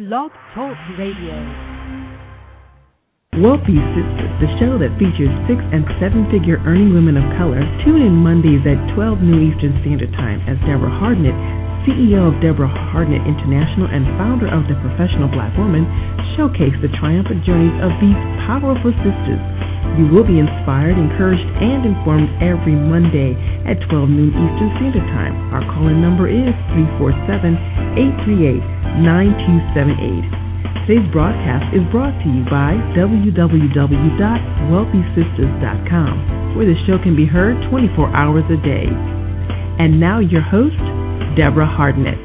Blog Talk Radio. Wealthy Sistas, the show that features six and seven figure earning women of color. Tune in Mondays at 12 noon Eastern Standard Time as Deborah Hardnett, CEO of Deborah Hardnett International and founder of The Professional Black Woman, showcase the triumphant journeys of these powerful sisters. You will be inspired, encouraged, and informed every Monday at 12 noon Eastern Standard Time. Our call-in number is 347 838 9278. Today's broadcast is brought to you by www.wealthysistas.com, where the show can be heard 24 hours a day. And now your host, Deborah Hardnett.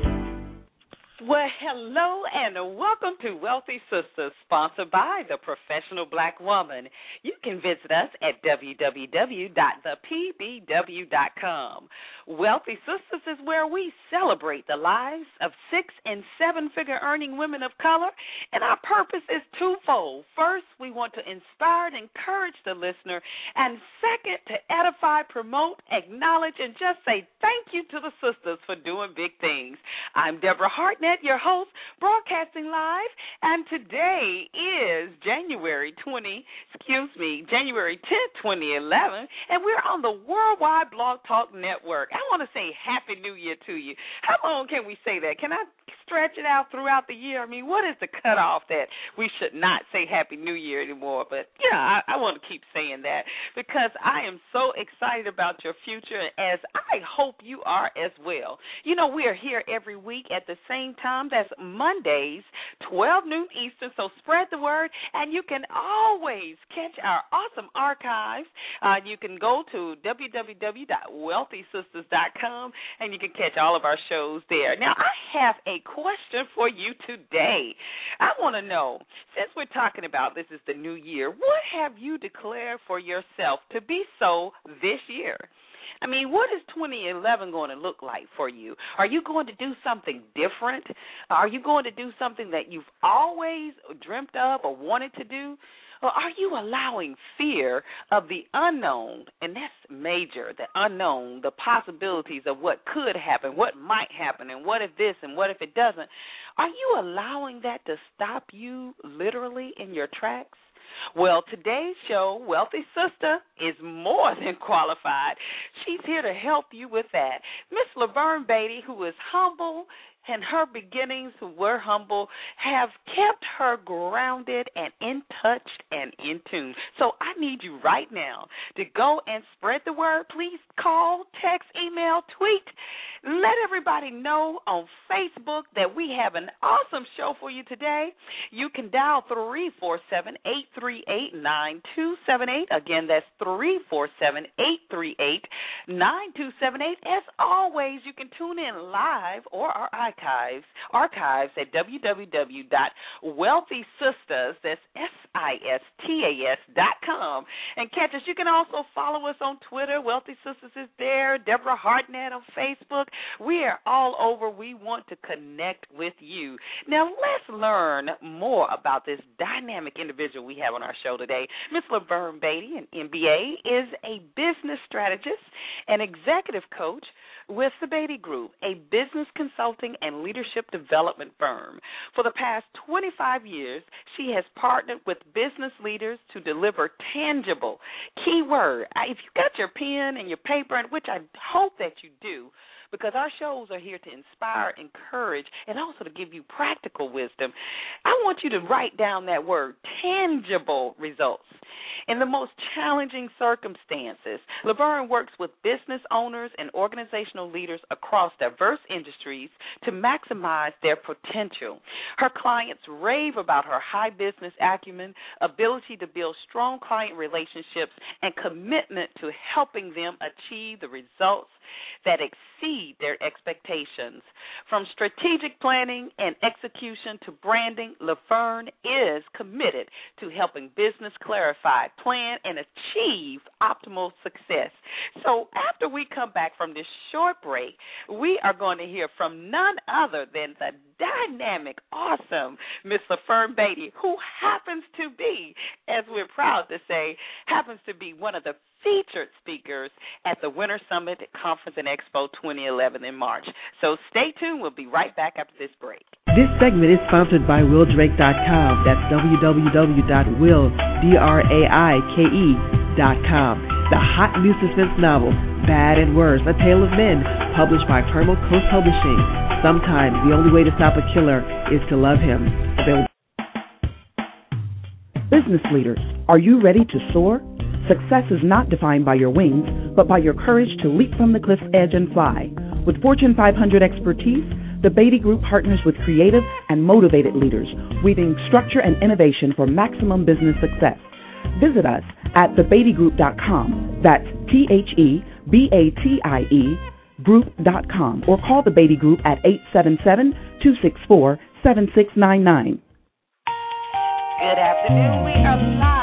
Well, hello and welcome to Wealthy Sistas, sponsored by the Professional Black Woman. You can visit us at www.thepbw.com. Wealthy Sistas is where we celebrate the lives of six and seven figure earning women of color, and our purpose is twofold. First, we want to inspire and encourage the listener, and second, to edify, promote, acknowledge, and just say thank you to the sisters for doing big things. I'm Deborah Hardnett, your host, broadcasting live, and today is January 20, excuse me, January 10th, 2011, and we're on the Worldwide Blog Talk Network. I want to say Happy New Year to you. How long can we say that? Can I stretch it out throughout the year? I mean, what is the cutoff that we should not say Happy New Year anymore? But yeah, I, I want to keep saying that because I am so excited about your future, as I hope you are as well. You know, we are here every week at the same time. That's Mondays, 12 noon Eastern. So spread the word, and you can always catch our awesome archives. Uh, you can go to www.wealthysistas.com com, and you can catch all of our shows there. Now, I have a question for you today. I want to know, since we're talking about this is the new year, what have you declared for yourself to be so this year? I mean, what is 2011 going to look like for you? Are you going to do something different? Are you going to do something that you've always dreamt of or wanted to do? Or are you allowing fear of the unknown, and that's major, the unknown, the possibilities of what could happen, what might happen, and what if this and what if it doesn't? Are you allowing that to stop you literally in your tracks? Well, today's show, Wealthy Sister, is more than qualified. She's here to help you with that. Miss LaFern Batie, who is humble and her beginnings, were humble, have kept her grounded and in touch and in tune. So I need you right now to go and spread the word. Please call, text, email, tweet. Let everybody know on Facebook that we have an awesome show for you today. You can dial 347 838 9278. Again, that's 347 838 9278. As always, you can tune in live or our archives archives at www.wealthysistas that's S I S T A S dot com and catch us. You can also follow us on Twitter. Wealthy Sistas is there. Deborah Hardnett on Facebook. We are all over. We want to connect with you. Now let's learn more about this dynamic individual we have on our show today. Miss LaFern Batie, an MBA, is a business strategist and executive coach with the Batie Group, a business consulting and leadership development firm. For the past 25 years, she has partnered with business leaders to deliver tangible, keyword. If you got your pen and your paper, which I hope that you do, because our shows are here to inspire, encourage, and also to give you practical wisdom. I want you to write down that word tangible results. In the most challenging circumstances, LaFern works with business owners and organizational leaders across diverse industries to maximize their potential. Her clients rave about her high business acumen, ability to build strong client relationships, and commitment to helping them achieve the results that exceed their expectations. From strategic planning and execution to branding, LaFern is committed to helping business clarify, plan, and achieve optimal success. So, after we come back from this short break, we are going to hear from none other than the dynamic, awesome Miss LaFern Batie, who happens to be, as we're proud to say, happens to be one of the featured speakers at the Winter Summit Conference and Expo 2011 in March. So stay tuned. We'll be right back after this break. This segment is sponsored by WillDrake.com. That's www.willdrake.com. The hot new suspense novel, Bad and Worse, A Tale of Men, published by Carmel Coast Publishing. Sometimes the only way to stop a killer is to love him. Available. Business leaders, are you ready to soar? Success is not defined by your wings, but by your courage to leap from the cliff's edge and fly. With Fortune 500 expertise, the Batie Group partners with creative and motivated leaders, weaving structure and innovation for maximum business success. Visit us at thebatiegroup.com. That's T H E B A T I E group.com or call the Batie Group at 877 264 7699. Good afternoon. We are live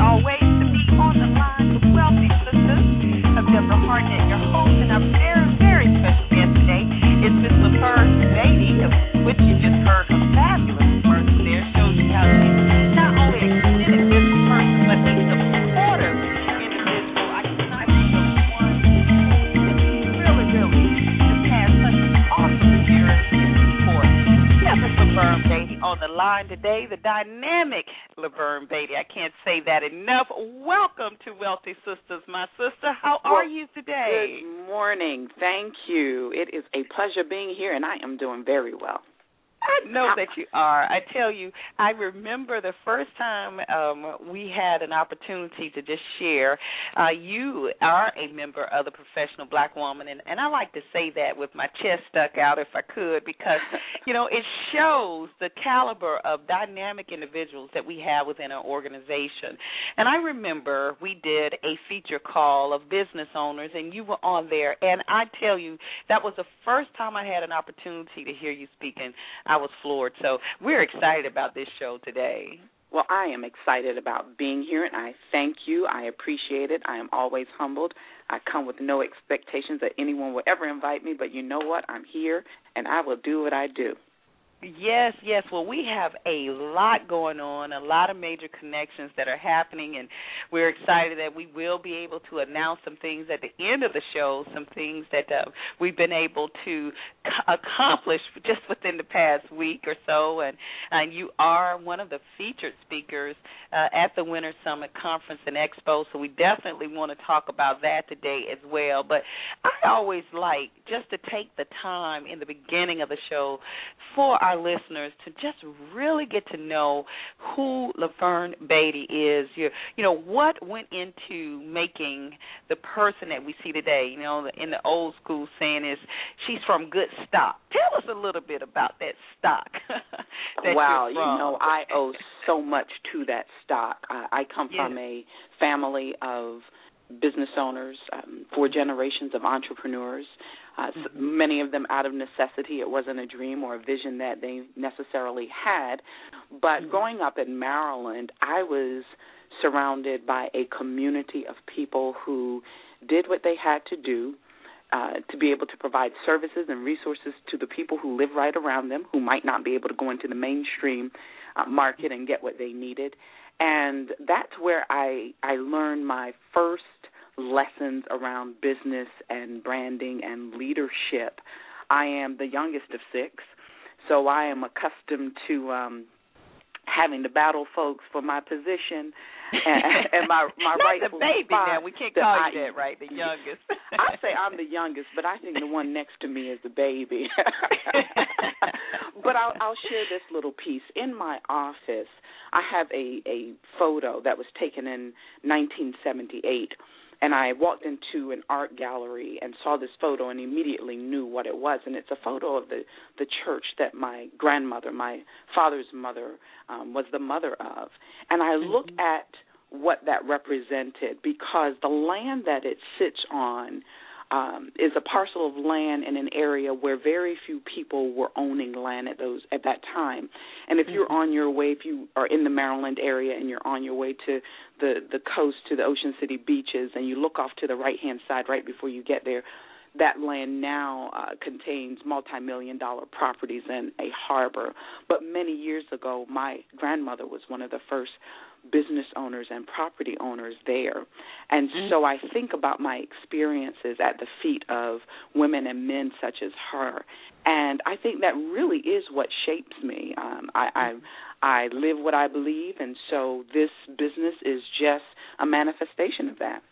always, to be on the line with Wealthy Sistas of Deborah Hardnett, your host, and our very, very special guest today is Miss LaFern Batie, which you just heard. her the line today, the dynamic LaFern Batie. I can't say that enough. Welcome to Wealthy Sistas, my sister. How are you today? Good morning. Thank you. It is a pleasure being here, and I am doing very well. I know that you are. I tell you, I remember the first time um, we had an opportunity to just share. Uh, you are a member of the Professional Black Woman, and, and I like to say that with my chest stuck out if I could, because you know it shows the caliber of dynamic individuals that we have within our organization. And I remember we did a feature call of business owners, and you were on there, and I tell you that was the first time I had an opportunity to hear you speaking. I was floored. So we're excited about this show today. Well, I am excited about being here, and I thank you. I appreciate it. I am always humbled. I come with no expectations that anyone will ever invite me, but you know what? I'm here, and I will do what I do. Yes, yes. Well, we have a lot going on, a lot of major connections that are happening, and we're excited that we will be able to announce some things at the end of the show, some things that uh, we've been able to c- accomplish just within the past week or so. And and you are one of the featured speakers uh, at the Winter Summit Conference and Expo, so we definitely want to talk about that today as well. But I always like just to take the time in the beginning of the show for our our listeners to just really get to know who LaFern Batie is. You, you know, what went into making the person that we see today. You know, in the old school saying is she's from good stock. Tell us a little bit about that stock. that wow, you know, I owe so much to that stock. I, I come yes. from a family of business owners, um, four generations of entrepreneurs uh, mm-hmm. many of them out of necessity. It wasn't a dream or a vision that they necessarily had. But mm-hmm. growing up in Maryland, I was surrounded by a community of people who did what they had to do. Uh, to be able to provide services and resources to the people who live right around them, who might not be able to go into the mainstream uh, market and get what they needed, and that's where I I learned my first lessons around business and branding and leadership. I am the youngest of six, so I am accustomed to um having to battle folks for my position and, and my my Not rightful the baby spot. Now we can't call I, you that, right? The youngest. I say I'm the youngest, but I think the one next to me is the baby. but I'll, I'll share this little piece. In my office, I have a a photo that was taken in 1978 and I walked into an art gallery and saw this photo and immediately knew what it was. And it's a photo of the the church that my grandmother, my father's mother, um, was the mother of. And I look mm-hmm. at what that represented because the land that it sits on um, is a parcel of land in an area where very few people were owning land at those at that time. And if you're mm-hmm. on your way, if you are in the Maryland area and you're on your way to the the coast to the Ocean City beaches, and you look off to the right hand side right before you get there, that land now uh, contains multi-million dollar properties and a harbor. But many years ago, my grandmother was one of the first business owners and property owners there. And mm-hmm. so I think about my experiences at the feet of women and men such as her. And I think that really is what shapes me. Um, I, I I live what I believe, and so this business is just a manifestation of that.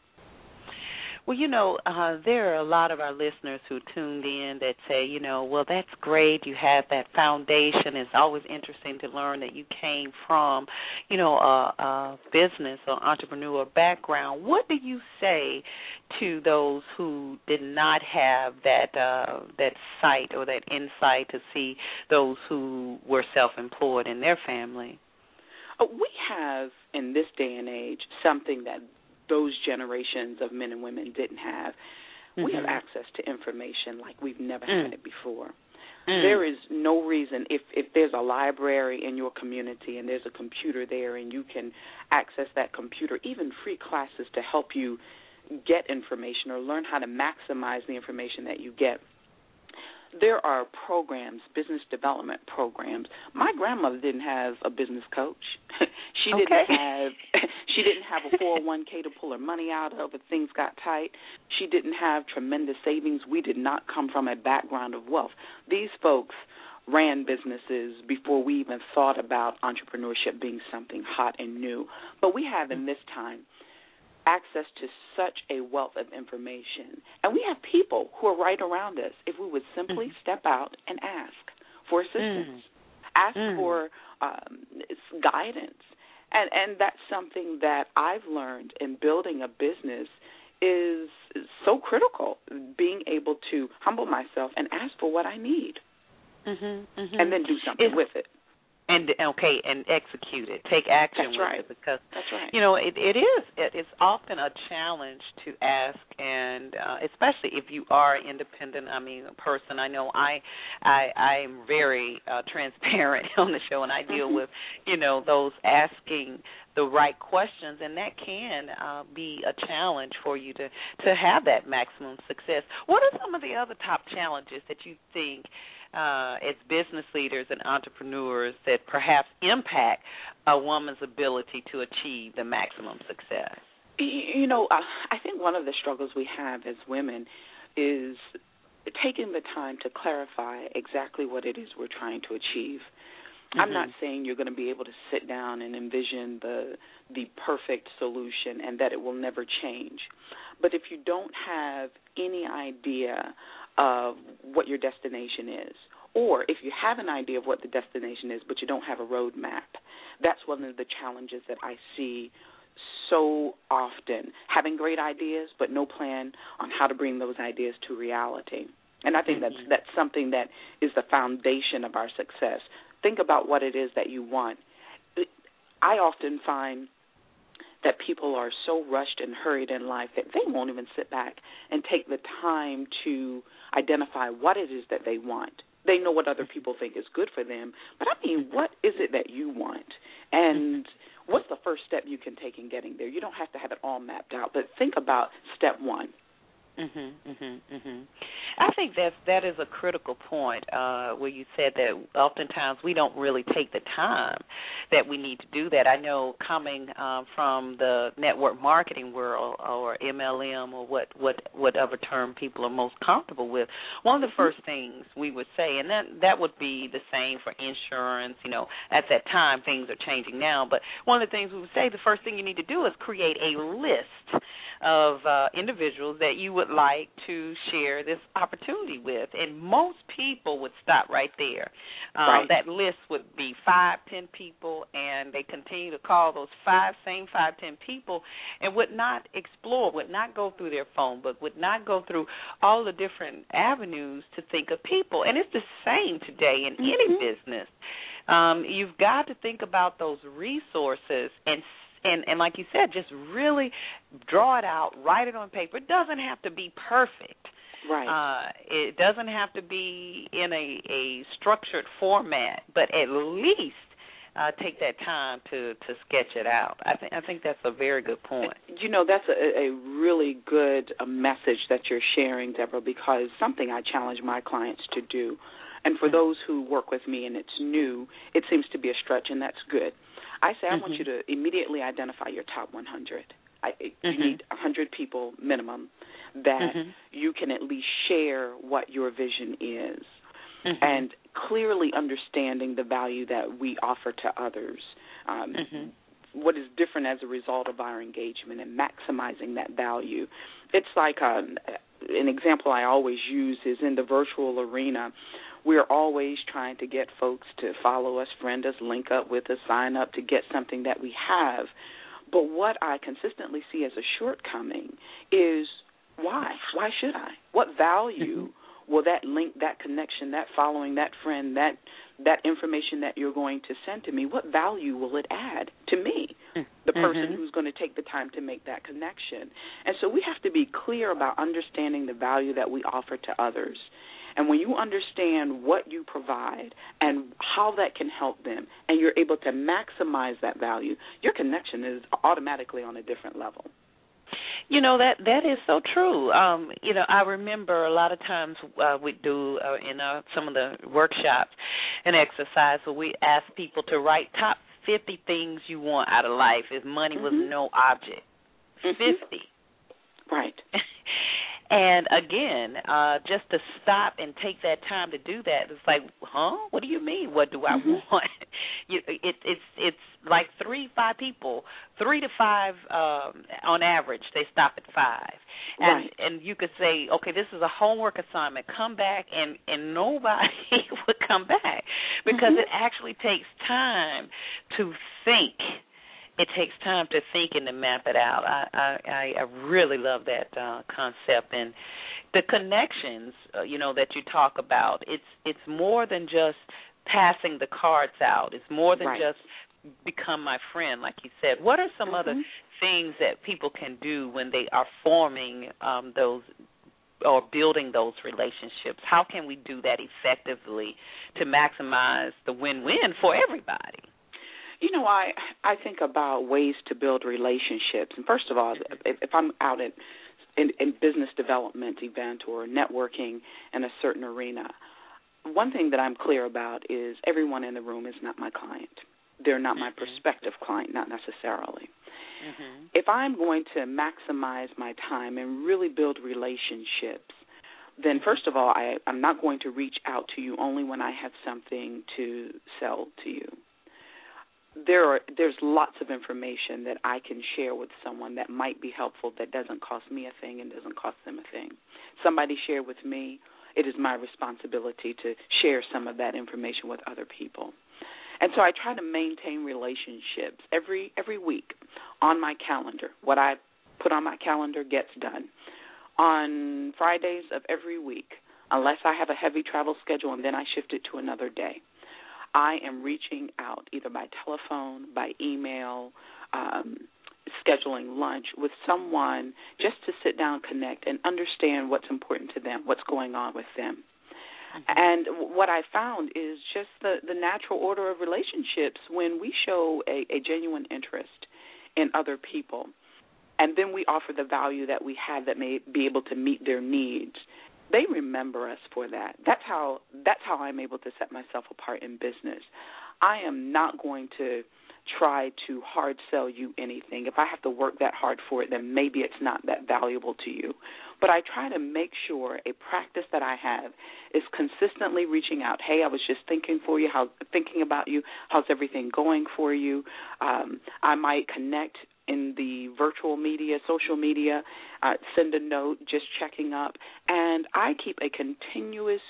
Well, you know, uh, there are a lot of our listeners who tuned in that say, you know, well, that's great. You have that foundation. It's always interesting to learn that you came from, you know, a, a business or entrepreneur background. What do you say to those who did not have that uh, that sight or that insight to see those who were self-employed in their family? Uh, we have in this day and age something that those generations of men and women didn't have. Mm-hmm. We have mm-hmm. access to information like we've never mm. had it before. Mm. There is no reason if if there's a library in your community and there's a computer there and you can access that computer, even free classes to help you get information or learn how to maximize the information that you get there are programs, business development programs. My grandmother didn't have a business coach. she okay. didn't have she didn't have a 401k to pull her money out of if things got tight. She didn't have tremendous savings. We did not come from a background of wealth. These folks ran businesses before we even thought about entrepreneurship being something hot and new. But we have in this time access to such a wealth of information. And we have people who are right around us if we would simply mm. step out and ask for assistance, mm. ask mm. for um, guidance. And and that's something that I've learned in building a business is so critical being able to humble myself and ask for what I need. Mm-hmm, mm-hmm. And then do something it's, with it and okay and execute it take action that's with right. it because that's right you know it it is it, it's often a challenge to ask and uh, especially if you are independent i mean a person i know i i i'm very uh, transparent on the show and i deal mm-hmm. with you know those asking the right questions and that can uh, be a challenge for you to to have that maximum success what are some of the other top challenges that you think uh, as business leaders and entrepreneurs that perhaps impact a woman's ability to achieve the maximum success? You know, uh, I think one of the struggles we have as women is taking the time to clarify exactly what it is we're trying to achieve. Mm-hmm. I'm not saying you're going to be able to sit down and envision the the perfect solution and that it will never change. But if you don't have any idea of what your destination is. Or if you have an idea of what the destination is, but you don't have a roadmap, that's one of the challenges that I see so often. Having great ideas, but no plan on how to bring those ideas to reality. And I think that's mm-hmm. that's something that is the foundation of our success. Think about what it is that you want. I often find that people are so rushed and hurried in life that they won't even sit back and take the time to identify what it is that they want. They know what other people think is good for them, but I mean, what is it that you want? And what's the first step you can take in getting there? You don't have to have it all mapped out, but think about step 1 Mhm, mhm, mhm. I think that that is a critical point uh, where you said that oftentimes we don't really take the time that we need to do that. I know coming uh, from the network marketing world or MLM or what what whatever term people are most comfortable with, one of the mm-hmm. first things we would say, and that that would be the same for insurance. You know, at that time things are changing now, but one of the things we would say, the first thing you need to do is create a list of uh, individuals that you would like to share this opportunity with. And most people would stop right there. Um, right. That list would be five, ten people, and they continue to call those five, same five, ten people, and would not explore, would not go through their phone book, would not go through all the different avenues to think of people. And it's the same today in mm-hmm. any business. Um, you've got to think about those resources and and and like you said, just really draw it out, write it on paper. It doesn't have to be perfect. Right. Uh, it doesn't have to be in a a structured format, but at least uh, take that time to to sketch it out. I think I think that's a very good point. You know, that's a, a really good a message that you're sharing, Deborah, because something I challenge my clients to do. And for mm-hmm. those who work with me and it's new, it seems to be a stretch, and that's good. I say I mm-hmm. want you to immediately identify your top 100. I, mm-hmm. You need 100 people minimum that mm-hmm. you can at least share what your vision is mm-hmm. and clearly understanding the value that we offer to others. Um, mm-hmm. What is different as a result of our engagement and maximizing that value. It's like um, an example I always use is in the virtual arena. We're always trying to get folks to follow us, friend us, link up with us, sign up to get something that we have. But what I consistently see as a shortcoming is why? Why should I? What value will that link, that connection, that following, that friend, that that information that you're going to send to me, what value will it add to me, the mm-hmm. person mm-hmm. who's going to take the time to make that connection? And so we have to be clear about understanding the value that we offer to others. And when you understand what you provide and how that can help them, and you're able to maximize that value, your connection is automatically on a different level. You know that that is so true. Um, you know, I remember a lot of times uh, we do uh, in uh, some of the workshops and exercise where we ask people to write top fifty things you want out of life if money mm-hmm. was no object. Mm-hmm. Fifty. Right. And again, uh, just to stop and take that time to do that, it's like, huh? What do you mean? What do I mm-hmm. want? you, it, it's it's like three, five people, three to five um, on average. They stop at five, and right. and you could say, okay, this is a homework assignment. Come back, and and nobody would come back because mm-hmm. it actually takes time to think it takes time to think and to map it out. I I, I really love that uh, concept and the connections, uh, you know, that you talk about. It's it's more than just passing the cards out. It's more than right. just become my friend, like you said. What are some mm-hmm. other things that people can do when they are forming um, those or building those relationships? How can we do that effectively to maximize the win-win for everybody? You know, I I think about ways to build relationships. And first of all, if, if I'm out at in, in business development event or networking in a certain arena, one thing that I'm clear about is everyone in the room is not my client. They're not my mm-hmm. prospective client, not necessarily. Mm-hmm. If I'm going to maximize my time and really build relationships, then first of all, I, I'm not going to reach out to you only when I have something to sell to you there are there's lots of information that I can share with someone that might be helpful that doesn't cost me a thing and doesn't cost them a thing. Somebody share with me, it is my responsibility to share some of that information with other people. And so I try to maintain relationships every every week on my calendar. What I put on my calendar gets done. On Fridays of every week, unless I have a heavy travel schedule and then I shift it to another day. I am reaching out either by telephone, by email, um, scheduling lunch with someone just to sit down, connect, and understand what's important to them, what's going on with them. Mm-hmm. And what I found is just the, the natural order of relationships when we show a, a genuine interest in other people, and then we offer the value that we have that may be able to meet their needs they remember us for that. That's how that's how I'm able to set myself apart in business. I am not going to try to hard sell you anything. If I have to work that hard for it, then maybe it's not that valuable to you. But I try to make sure a practice that I have is consistently reaching out. Hey, I was just thinking for you, how thinking about you. How's everything going for you? Um, I might connect in the virtual media, social media, uh, send a note, just checking up. And I keep a continuous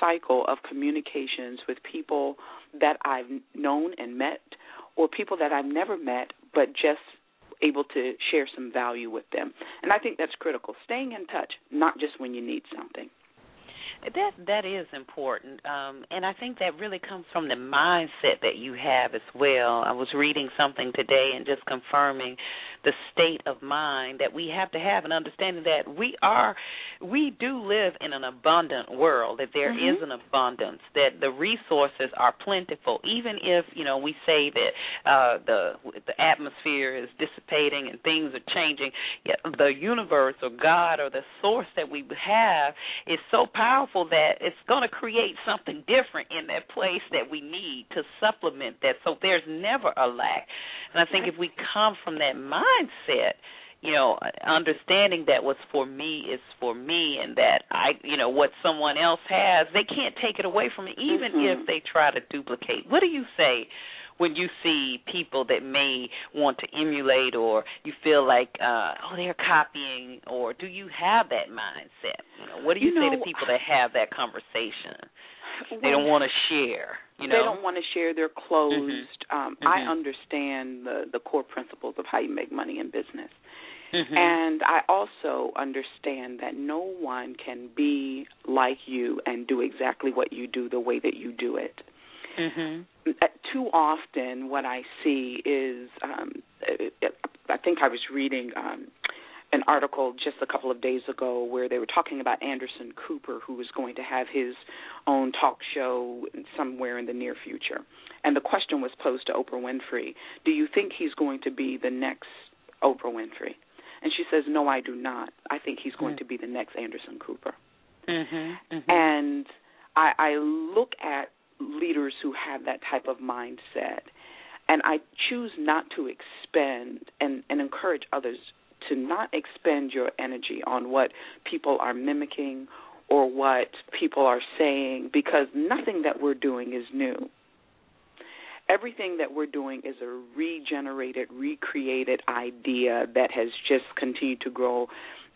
cycle of communications with people that I've known and met, or people that I've never met, but just able to share some value with them. And I think that's critical. Staying in touch, not just when you need something. That that is important, um, and I think that really comes from the mindset that you have as well. I was reading something today and just confirming the state of mind that we have to have, and understanding that we are, we do live in an abundant world. That there mm-hmm. is an abundance. That the resources are plentiful. Even if you know we say that uh, the the atmosphere is dissipating and things are changing, yet the universe or God or the source that we have is so powerful that it's going to create something different in that place that we need to supplement that. So there's never a lack. And I think if we come from that mindset, you know, understanding that what's for me is for me, and that I, you know, what someone else has, they can't take it away from me, even mm-hmm. if they try to duplicate. What do you say when you see people that may want to emulate or you feel like uh oh they're copying or do you have that mindset you know what do you, you say know, to people that have that conversation they don't want to share you know they don't want to share they're closed mm-hmm. um mm-hmm. i understand the the core principles of how you make money in business mm-hmm. and I also understand that no one can be like you and do exactly what you do the way that you do it. Mm-hmm. Too often, what I see is um, I think I was reading um, an article just a couple of days ago where they were talking about Anderson Cooper, who was going to have his own talk show somewhere in the near future. And the question was posed to Oprah Winfrey Do you think he's going to be the next Oprah Winfrey? And she says, No, I do not. I think he's going mm-hmm. to be the next Anderson Cooper. Mm-hmm. Mm-hmm. And I, I look at leaders who have that type of mindset. And I choose not to expend and, and encourage others to not expend your energy on what people are mimicking or what people are saying because nothing that we're doing is new. Everything that we're doing is a regenerated, recreated idea that has just continued to grow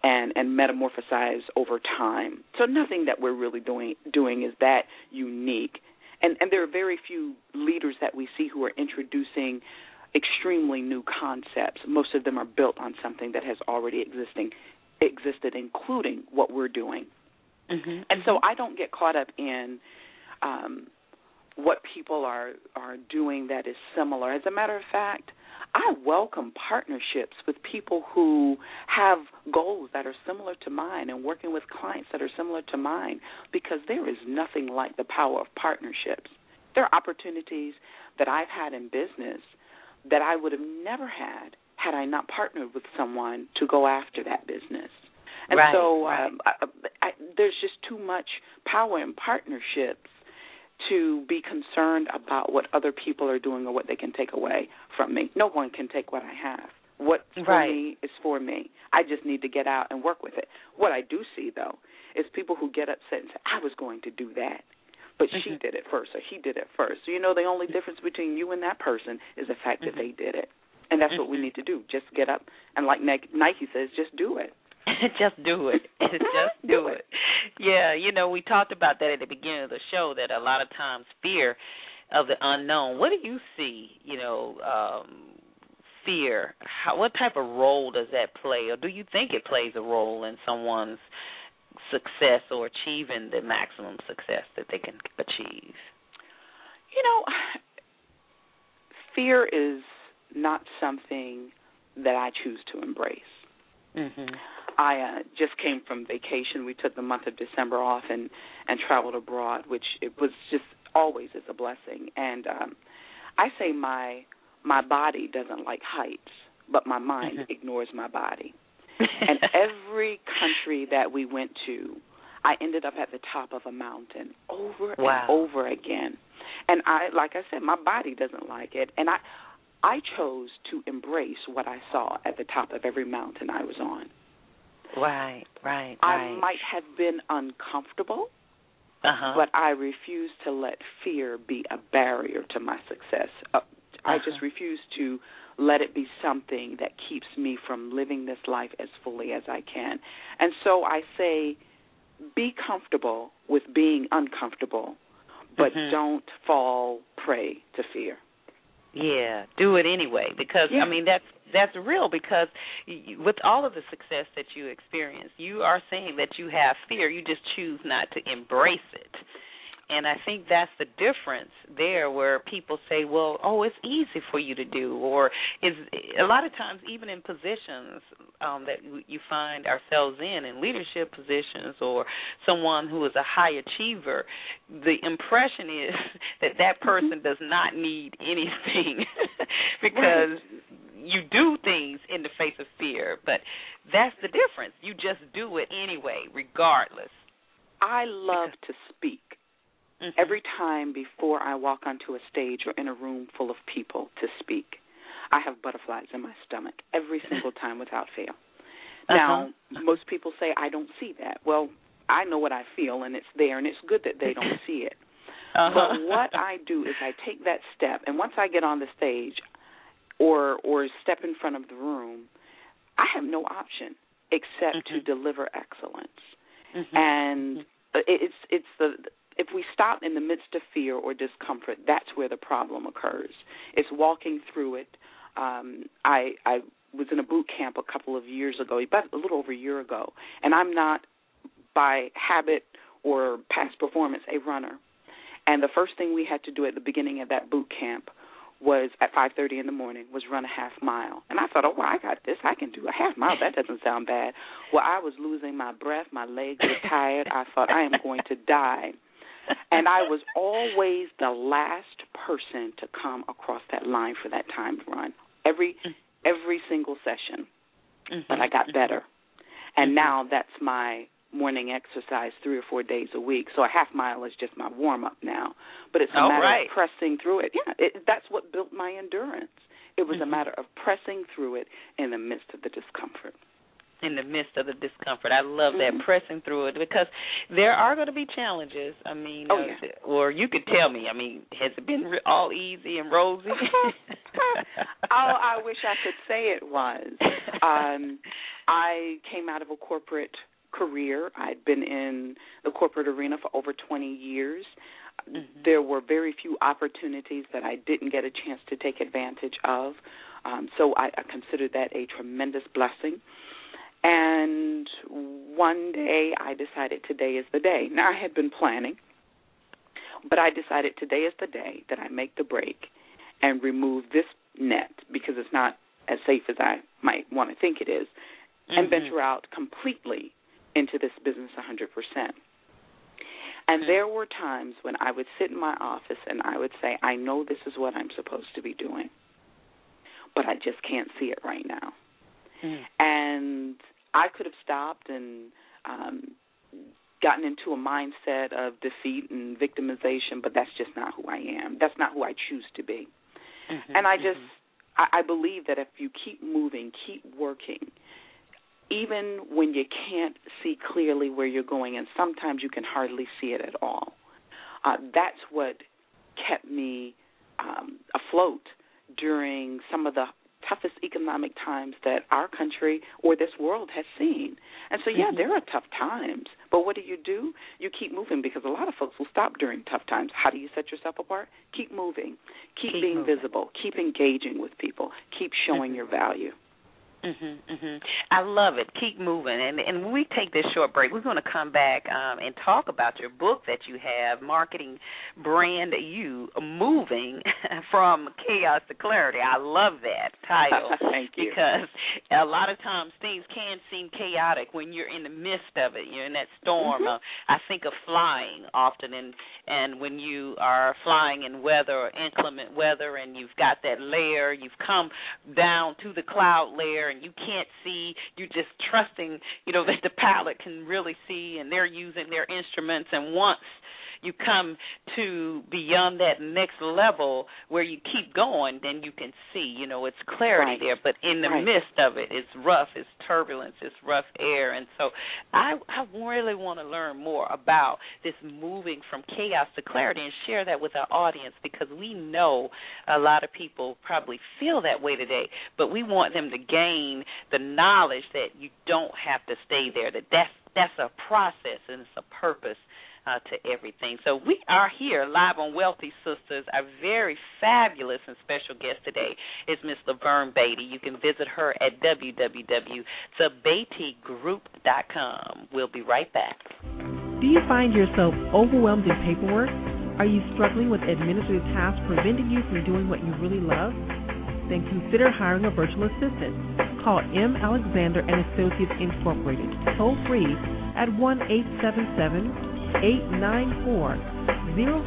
and and metamorphosize over time. So nothing that we're really doing doing is that unique and and there are very few leaders that we see who are introducing extremely new concepts. Most of them are built on something that has already existing existed, including what we're doing. Mm-hmm. And so I don't get caught up in um, what people are are doing that is similar. As a matter of fact, I welcome partnerships with people who have goals that are similar to mine and working with clients that are similar to mine because there is nothing like the power of partnerships. There are opportunities that I've had in business that I would have never had had I not partnered with someone to go after that business. And right, so right. Um, I, I, there's just too much power in partnerships to be concerned about what other people are doing or what they can take away from me. No one can take what I have. What's for right. me is for me. I just need to get out and work with it. What I do see though is people who get upset and say, I was going to do that. But mm-hmm. she did it first or he did it first. So you know the only difference between you and that person is the fact mm-hmm. that they did it. And that's mm-hmm. what we need to do. Just get up and like Nike says, just do it. just do it. just do it. Yeah, you know, we talked about that at the beginning of the show that a lot of times fear of the unknown. What do you see, you know, um fear? How what type of role does that play or do you think it plays a role in someone's success or achieving the maximum success that they can achieve? You know, fear is not something that I choose to embrace. Mhm. I uh, just came from vacation. We took the month of December off and and traveled abroad, which it was just always is a blessing. And um, I say my my body doesn't like heights, but my mind mm-hmm. ignores my body. and every country that we went to, I ended up at the top of a mountain over wow. and over again. And I, like I said, my body doesn't like it, and I, I chose to embrace what I saw at the top of every mountain I was on. Right, right, right. I might have been uncomfortable, uh-huh. but I refuse to let fear be a barrier to my success. Uh, I uh-huh. just refuse to let it be something that keeps me from living this life as fully as I can. And so I say, be comfortable with being uncomfortable, but mm-hmm. don't fall prey to fear. Yeah, do it anyway because yeah. I mean that's that's real because with all of the success that you experience, you are saying that you have fear. You just choose not to embrace it. And I think that's the difference there where people say, well, oh, it's easy for you to do. Or is a lot of times, even in positions um, that you find ourselves in, in leadership positions or someone who is a high achiever, the impression is that that person does not need anything because you do things in the face of fear. But that's the difference. You just do it anyway, regardless. I love to speak. Mm-hmm. Every time before I walk onto a stage or in a room full of people to speak, I have butterflies in my stomach every single time without fail. Uh-huh. Now, most people say I don't see that. Well, I know what I feel and it's there and it's good that they don't see it. Uh-huh. But what I do is I take that step and once I get on the stage or or step in front of the room, I have no option except mm-hmm. to deliver excellence. Mm-hmm. And it's it's the if we stop in the midst of fear or discomfort, that's where the problem occurs. It's walking through it. Um, I I was in a boot camp a couple of years ago, about a little over a year ago, and I'm not by habit or past performance a runner. And the first thing we had to do at the beginning of that boot camp was at 5:30 in the morning was run a half mile. And I thought, "Oh, well, I got this. I can do a half mile. That doesn't sound bad." Well, I was losing my breath, my legs were tired. I thought I am going to die and I was always the last person to come across that line for that time run. Every every single session. Mm-hmm. But I got mm-hmm. better. And mm-hmm. now that's my morning exercise three or four days a week. So a half mile is just my warm up now. But it's a All matter right. of pressing through it. Yeah, it, that's what built my endurance. It was mm-hmm. a matter of pressing through it in the midst of the discomfort in the midst of the discomfort. I love that mm-hmm. pressing through it because there are going to be challenges. I mean, oh, uh, yeah. or you could tell me. I mean, has it been all easy and rosy? oh, I wish I could say it was. Um, I came out of a corporate career. I'd been in the corporate arena for over 20 years. Mm-hmm. There were very few opportunities that I didn't get a chance to take advantage of. Um, so I, I consider that a tremendous blessing. And one day I decided today is the day. Now I had been planning, but I decided today is the day that I make the break and remove this net because it's not as safe as I might want to think it is, mm-hmm. and venture out completely into this business 100%. And there were times when I would sit in my office and I would say, I know this is what I'm supposed to be doing, but I just can't see it right now. Mm. And I could have stopped and um, gotten into a mindset of defeat and victimization, but that's just not who I am. That's not who I choose to be. Mm-hmm, and I just, mm-hmm. I, I believe that if you keep moving, keep working, even when you can't see clearly where you're going, and sometimes you can hardly see it at all, uh, that's what kept me um, afloat during some of the toughest economic times that our country or this world has seen. And so, yeah, mm-hmm. there are tough times, but what do you do? You keep moving because a lot of folks will stop during tough times. How do you set yourself apart? Keep moving, keep, keep being moving. visible, keep engaging with people, keep showing mm-hmm. your value. Mhm, mhm. I love it. Keep moving. And and when we take this short break, we're going to come back um and talk about your book that you have, Marketing Brand You Moving from Chaos to Clarity. I love that title. Thank you. Because a lot of times things can seem chaotic when you're in the midst of it. You're in that storm. Mm-hmm. Uh, I think of flying often and and when you are flying in weather or inclement weather and you've got that layer, you've come down to the cloud layer and you can't see you're just trusting you know that the pilot can really see and they're using their instruments and once you come to beyond that next level where you keep going, then you can see, you know, it's clarity right. there. But in the right. midst of it, it's rough, it's turbulence, it's rough air. And so I, I really want to learn more about this moving from chaos to clarity and share that with our audience because we know a lot of people probably feel that way today, but we want them to gain the knowledge that you don't have to stay there, that that's that's a process and it's a purpose uh, to everything. So we are here live on Wealthy Sistas. Our very fabulous and special guest today is Miss LaFern Batie. You can visit her at www.thebatiegroup.com. We'll be right back. Do you find yourself overwhelmed in paperwork? Are you struggling with administrative tasks preventing you from doing what you really love? Then consider hiring a virtual assistant. Call M. Alexander and Associates Incorporated, toll free at 1 877 894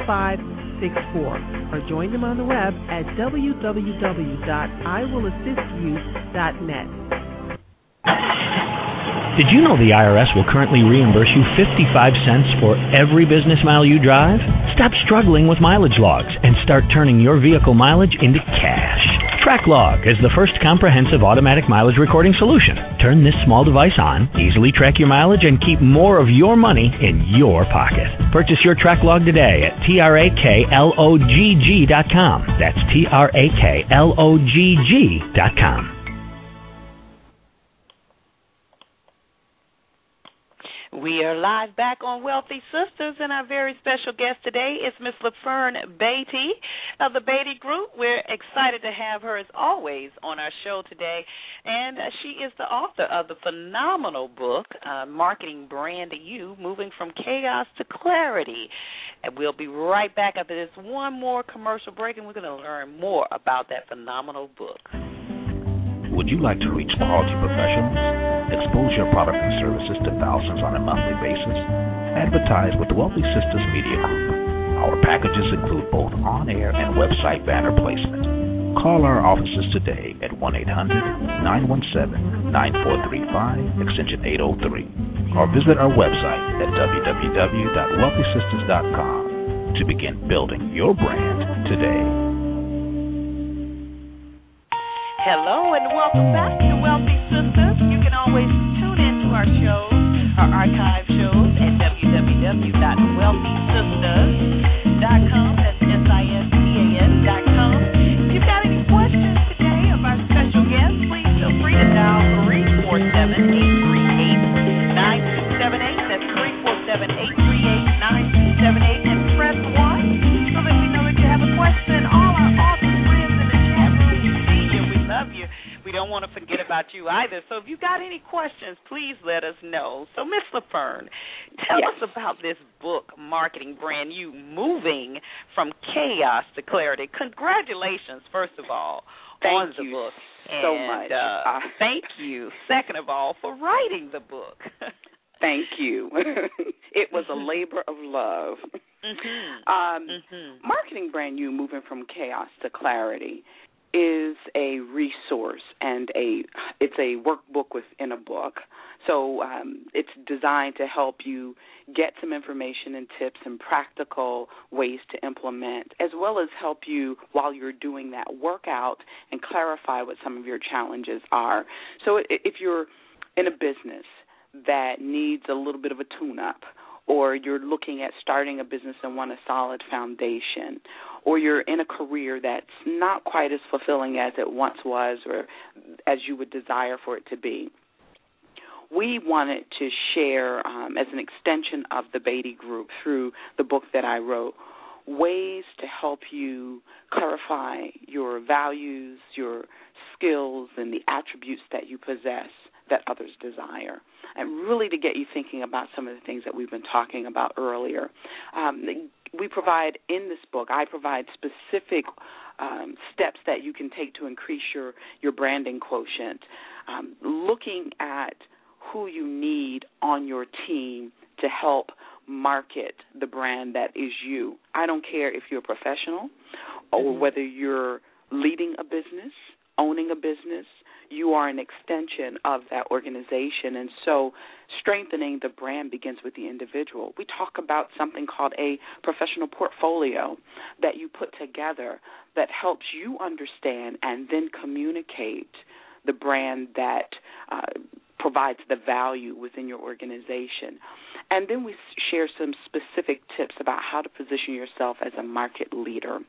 0564 or join them on the web at www.iwillassistyou.net. Did you know the IRS will currently reimburse you 55 cents for every business mile you drive? Stop struggling with mileage logs and start turning your vehicle mileage into cash. TrackLog is the first comprehensive automatic mileage recording solution. Turn this small device on, easily track your mileage, and keep more of your money in your pocket. Purchase your TrackLog today at traklogg.com. That's traklogg.com. We are live back on Wealthy Sistas, and our very special guest today is Miss LaFern Batie of the Batie Group. We're excited to have her, as always, on our show today. And she is the author of the phenomenal book, uh, Marketing Brand You Moving from Chaos to Clarity. And we'll be right back after this one more commercial break, and we're going to learn more about that phenomenal book. Would you like to reach quality professionals? Expose your product and services to thousands on a monthly basis? Advertise with Wealthy Sistas Media Group. Our packages include both on air and website banner placement. Call our offices today at 1 800 917 9435, extension 803, or visit our website at www.wealthysistas.com to begin building your brand today. Hello and welcome back to Wealthy Sistas. You can always tune in to our shows, our archive shows at www.wealthysistas.com. That's S-I-S-T-A-S.com. If you've got any questions today of our special guest, please feel free to dial 347-838-9278. We don't want to forget about you either. So if you got any questions, please let us know. So Miss LaFern, tell Yes. us about this book, Marketing Brand You, Moving from Chaos to Clarity. Congratulations, first of all, Thank on the book. so and, much. Uh, Uh, thank you, second of all, for writing the book. Thank you. it was a labor of love. mhm. Um, Mhm. Marketing Brand You Moving from Chaos to Clarity is a resource and a it's a workbook within a book. So um, it's designed to help you get some information and tips and practical ways to implement, as well as help you while you're doing that workout and clarify what some of your challenges are. So if you're in a business that needs a little bit of a tune up or you're looking at starting a business and want a solid foundation, or you're in a career that's not quite as fulfilling as it once was or as you would desire for it to be. We wanted to share, um, as an extension of the Batie Group through the book that I wrote, ways to help you clarify your values, your skills, and the attributes that you possess that others desire, and really to get you thinking about some of the things that we've been talking about earlier. Um, we provide in this book, I provide specific um, steps that you can take to increase your, your branding quotient, um, looking at who you need on your team to help market the brand that is you. I don't care if you're a professional or whether you're leading a business, owning a business, you are an extension of that organization. And so strengthening the brand begins with the individual. We talk about something called a professional portfolio that you put together that helps you understand and then communicate the brand that uh, provides the value within your organization. And then we share some specific tips about how to position yourself as a market leader.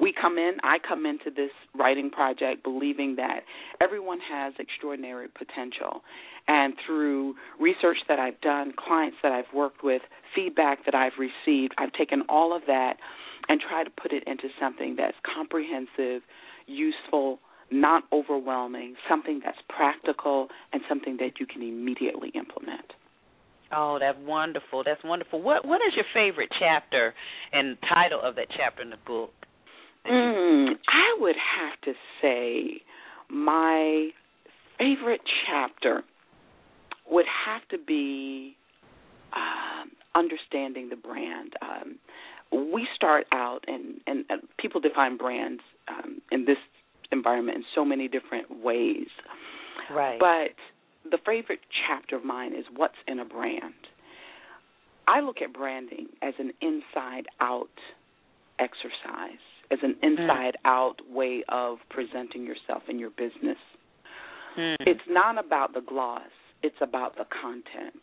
We come in, I come into this writing project believing that everyone has extraordinary potential. And through research that I've done, clients that I've worked with, feedback that I've received, I've taken all of that and tried to put it into something that's comprehensive, useful, not overwhelming, something that's practical, and something that you can immediately implement. Oh, that's wonderful. That's wonderful. What what is your favorite chapter and title of that chapter in the book? Mm, I would have to say my favorite chapter would have to be um, understanding the brand. Um, we start out, and, and uh, people define brands um, in this environment in so many different ways. Right. But the favorite chapter of mine is what's in a brand. I look at branding as an inside out exercise, as an mm. inside out way of presenting yourself and your business. Mm. It's not about the gloss, it's about the content.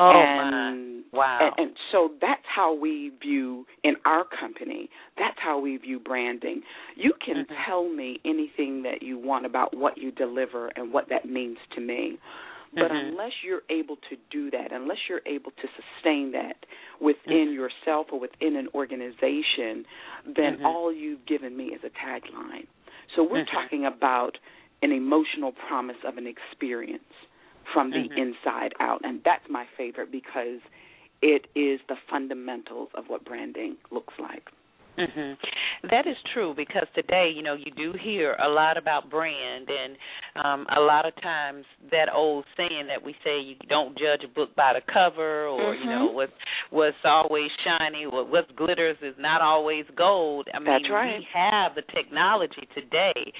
Oh and, my. wow! And, and so that's how we view in our company. That's how we view branding. You can mm-hmm. tell me anything that you want about what you deliver and what that means to me. But mm-hmm. unless you're able to do that, unless you're able to sustain that within mm-hmm. yourself or within an organization, then Mm-hmm. all you've given me is a tagline. So we're Mhm. talking about an emotional promise of an experience from the Mhm. inside out. And that's my favorite because it is the fundamentals of what branding looks like. Mhm. That is true because today, you know, you do hear a lot about brand and um a lot of times that old saying that we say you don't judge a book by the cover or Mhm. you know what's what's always shiny or what glitters is not always gold. I mean, That's right. we have the technology today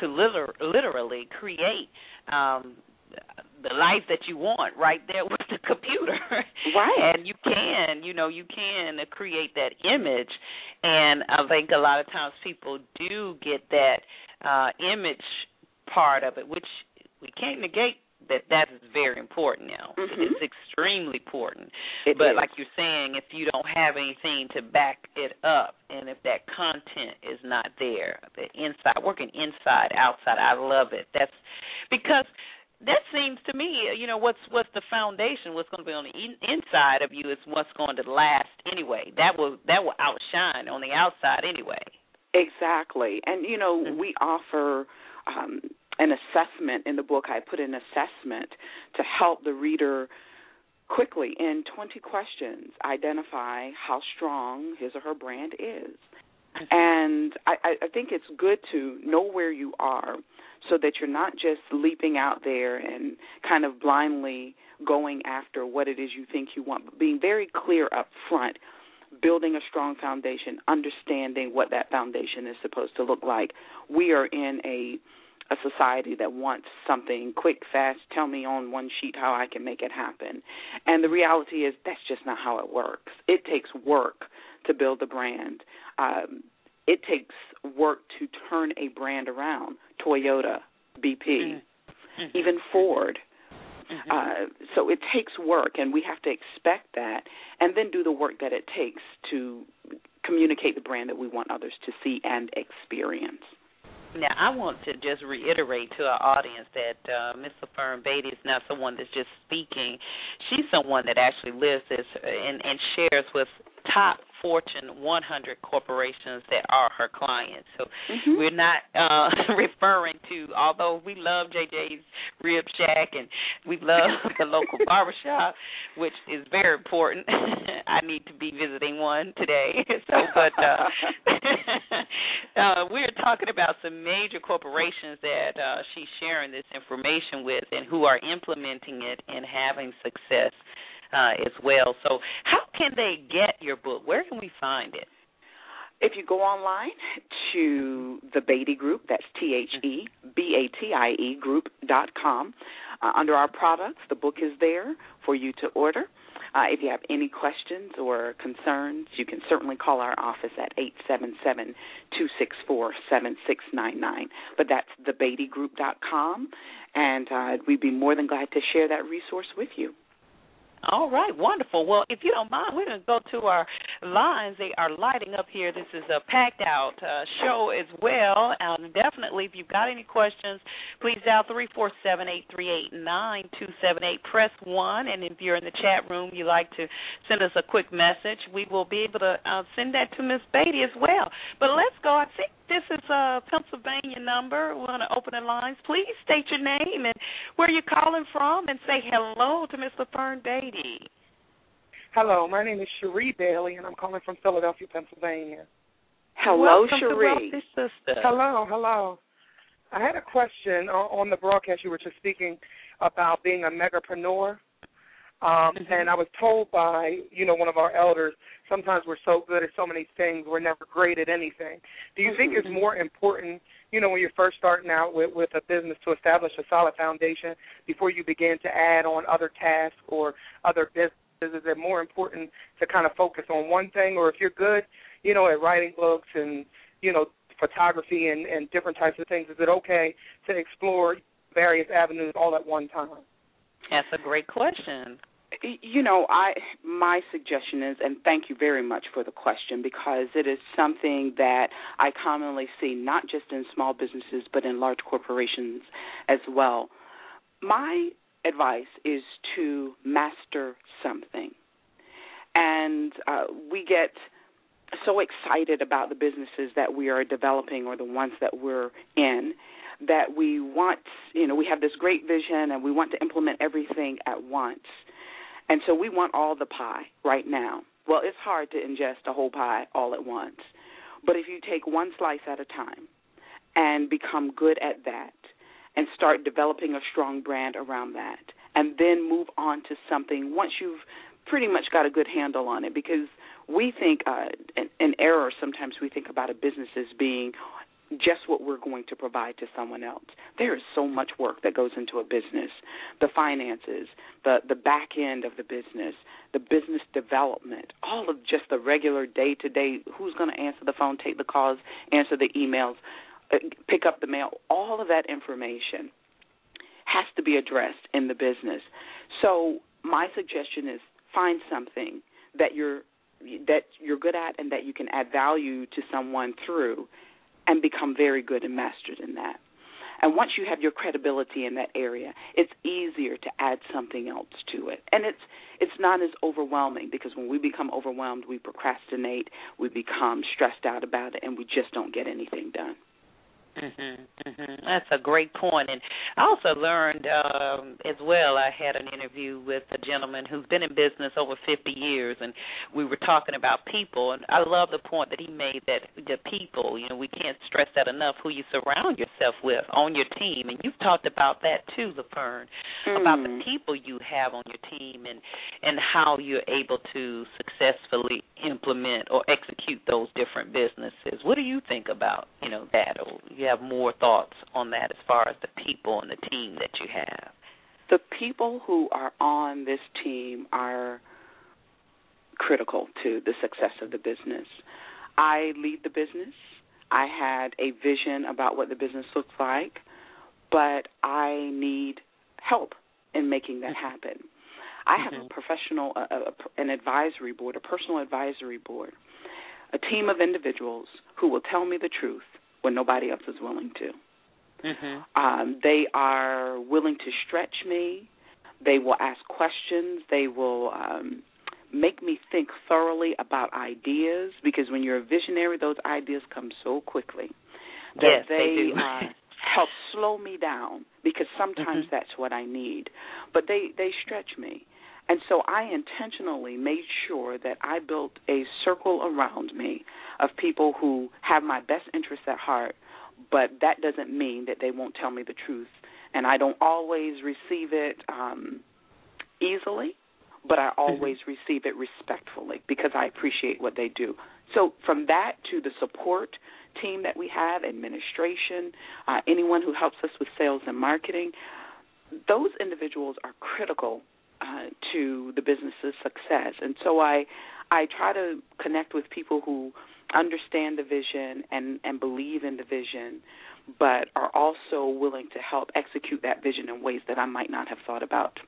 to liter- literally create um the life that you want right there with the computer. Right. And you can, you know, you can create that image and I think a lot of times people do get that uh image part of it, which we can't negate that that is very important now. Mhm. It's extremely important. It but is. like you're saying, if you don't have anything to back it up and if that content is not there, the inside working inside, outside, I love it. That's because that seems to me, you know, what's what's the foundation? What's going to be on the in, inside of you is what's going to last anyway. That will that will outshine on the outside anyway. Exactly. And you know, Mhm. we offer um an assessment in the book. I put an assessment to help the reader quickly in 20 questions identify how strong his or her brand is. Mm-hmm. And I, I think it's good to know where you are so that you're not just leaping out there and kind of blindly going after what it is you think you want, but being very clear up front, building a strong foundation, understanding what that foundation is supposed to look like. We are in a a society that wants something quick, fast, tell me on one sheet how I can make it happen. And the reality is that's just not how it works. It takes work to build a brand. Um, it takes work to turn a brand around. Toyota, BP, Mm-hmm. even Ford. Mhm. Uh, so it takes work, and we have to expect that, and then do the work that it takes to communicate the brand that we want others to see and experience. Now, I want to just reiterate to our audience that uh, Ms. Fern Batie is not someone that's just speaking. She's someone that actually lives this and, and shares with top Fortune 100 corporations that are her clients. So Mhm. we're not uh, referring to, although we love JJ's Rib Shack and we love the local barbershop, which is very important. I need to be visiting one today. so, but uh, uh, we're talking about some major corporations that uh, she's sharing this information with and who are implementing it and having success uh, as well. So, how can they get your book? Where can we find it? If you go online to the Batie Group, that's T H E B A T I E Group dot com. Uh, under our products, the book is there for you to order. Uh, if you have any questions or concerns, you can certainly call our office at eight seven seven two six four seven six nine nine. But that's thebatiegroup dot com, and uh, we'd be more than glad to share that resource with you. All right, wonderful. Well, if you don't mind, we're going to go to our lines they are lighting up here. This is a packed out uh, show as well. Um, definitely, if you've got any questions, please dial three four seven eight three eight nine two seven eight. Press one, and if you're in the chat room, you like to send us a quick message, we will be able to uh, send that to Miss Batie as well. But let's go. I think this is a Pennsylvania number. We want to open the lines. Please state your name and where you're calling from, and say hello to Miss LaFern Batie. Hello, my name is Cherie Bailey, and I'm calling from Philadelphia, Pennsylvania. Hello, Welcome Cherie. Sister. Hello, hello. I had a question on the broadcast. You were just speaking about being a megapreneur. Um, mm-hmm. And I was told by, you know, one of our elders, sometimes we're so good at so many things, we're never great at anything. Do you mm-hmm. think it's mm-hmm. more important, you know, when you're first starting out with, with a business to establish a solid foundation before you begin to add on other tasks or other businesses? Is it more important to kind of focus on one thing? Or if you're good, you know, at writing books and, you know, photography and, and different types of things, is it okay to explore various avenues all at one time? That's a great question. You know, I my suggestion is, and thank you very much for the question because it is something that I commonly see not just in small businesses but in large corporations as well. My advice is to master something, and uh, we get so excited about the businesses that we are developing or the ones that we're in that we want, you know, we have this great vision and we want to implement everything at once. And so we want all the pie right now. Well, it's hard to ingest a whole pie all at once. But if you take one slice at a time and become good at that and start developing a strong brand around that and then move on to something once you've pretty much got a good handle on it because we think uh, an, an error sometimes we think about a business as being just what we're going to provide to someone else. There is so much work that goes into a business, the finances, the the back end of the business, the business development, all of just the regular day to day. Who's going to answer the phone, take the calls, answer the emails, uh, pick up the mail? All of that information has to be addressed in the business. So my suggestion is find something that you're that you're good at and that you can add value to someone through and become very good and mastered in that. And once you have your credibility in that area, it's easier to add something else to it. And it's it's not as overwhelming because when we become overwhelmed, we procrastinate, we become stressed out about it, and we just don't get anything done. Mhm, mhm. That's a great point, and I also learned um, as well. I had an interview with a gentleman who's been in business over 50 years, and we were talking about people. And I love the point that he made that the people, you know, we can't stress that enough. Who you surround yourself with on your team, and you've talked about that too, LaFern, mm. about the people you have on your team, and and how you're able to successfully implement or execute those different businesses. What do you think about you know that? Or you have more thoughts on that as far as the people and the team that you have? The people who are on this team are critical to the success of the business. I lead the business. I had a vision about what the business looks like, but I need help in making that happen. I have mm-hmm. a professional, a, a, an advisory board, a personal advisory board, a team of individuals who will tell me the truth when nobody else is willing to. Mm-hmm. Um, they are willing to stretch me. They will ask questions. They will um, make me think thoroughly about ideas because when you're a visionary, those ideas come so quickly that yes, they, they uh, help slow me down because sometimes mm-hmm. that's what I need. But they they stretch me. And so I intentionally made sure that I built a circle around me of people who have my best interests at heart, but that doesn't mean that they won't tell me the truth. And I don't always receive it um, easily, but I mm-hmm. always mm-hmm. receive it respectfully because I appreciate what they do. So from that to the support team that we have, administration, uh, anyone who helps us with sales and marketing, those individuals are critical uh, to the business's success. And so I I try to connect with people who understand the vision and and believe in the vision, but are also willing to help execute that vision in ways that I might not have thought about.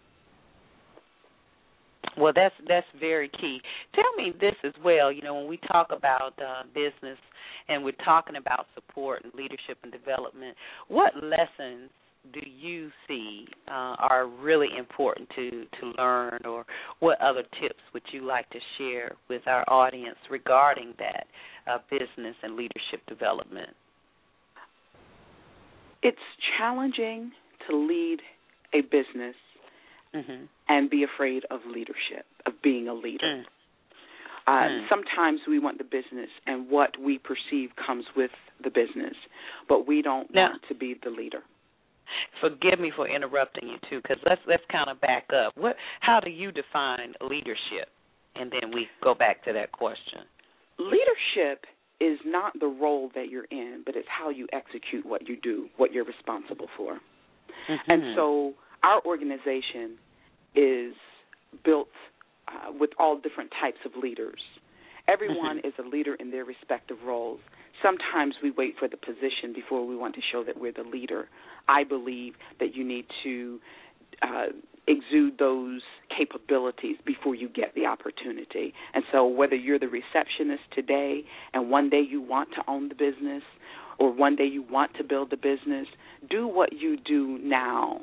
Well, that's that's very key. Tell me this as well. You know, when we talk about uh, business and we're talking about support and leadership and development, what lessons do you see uh, are really important to to learn, or what other tips would you like to share with our audience regarding that uh, business and leadership development? It's challenging to lead a business mm-hmm. and be afraid of leadership, of being a leader. Mm. Uh, mm. Sometimes we want the business, and what we perceive comes with the business, but we don't now, want to be the leader. Forgive me for interrupting you too, because let's let's kind of back up. What? How do you define leadership? And then we go back to that question. Leadership is not the role that you're in, but it's how you execute what you do, what you're responsible for. Mm-hmm. And so our organization is built uh, with all different types of leaders. Everyone mm-hmm. is a leader in their respective roles. Sometimes we wait for the position before we want to show that we're the leader. I believe that you need to uh, exude those capabilities before you get the opportunity. And so, whether you're the receptionist today and one day you want to own the business, or one day you want to build the business, do what you do now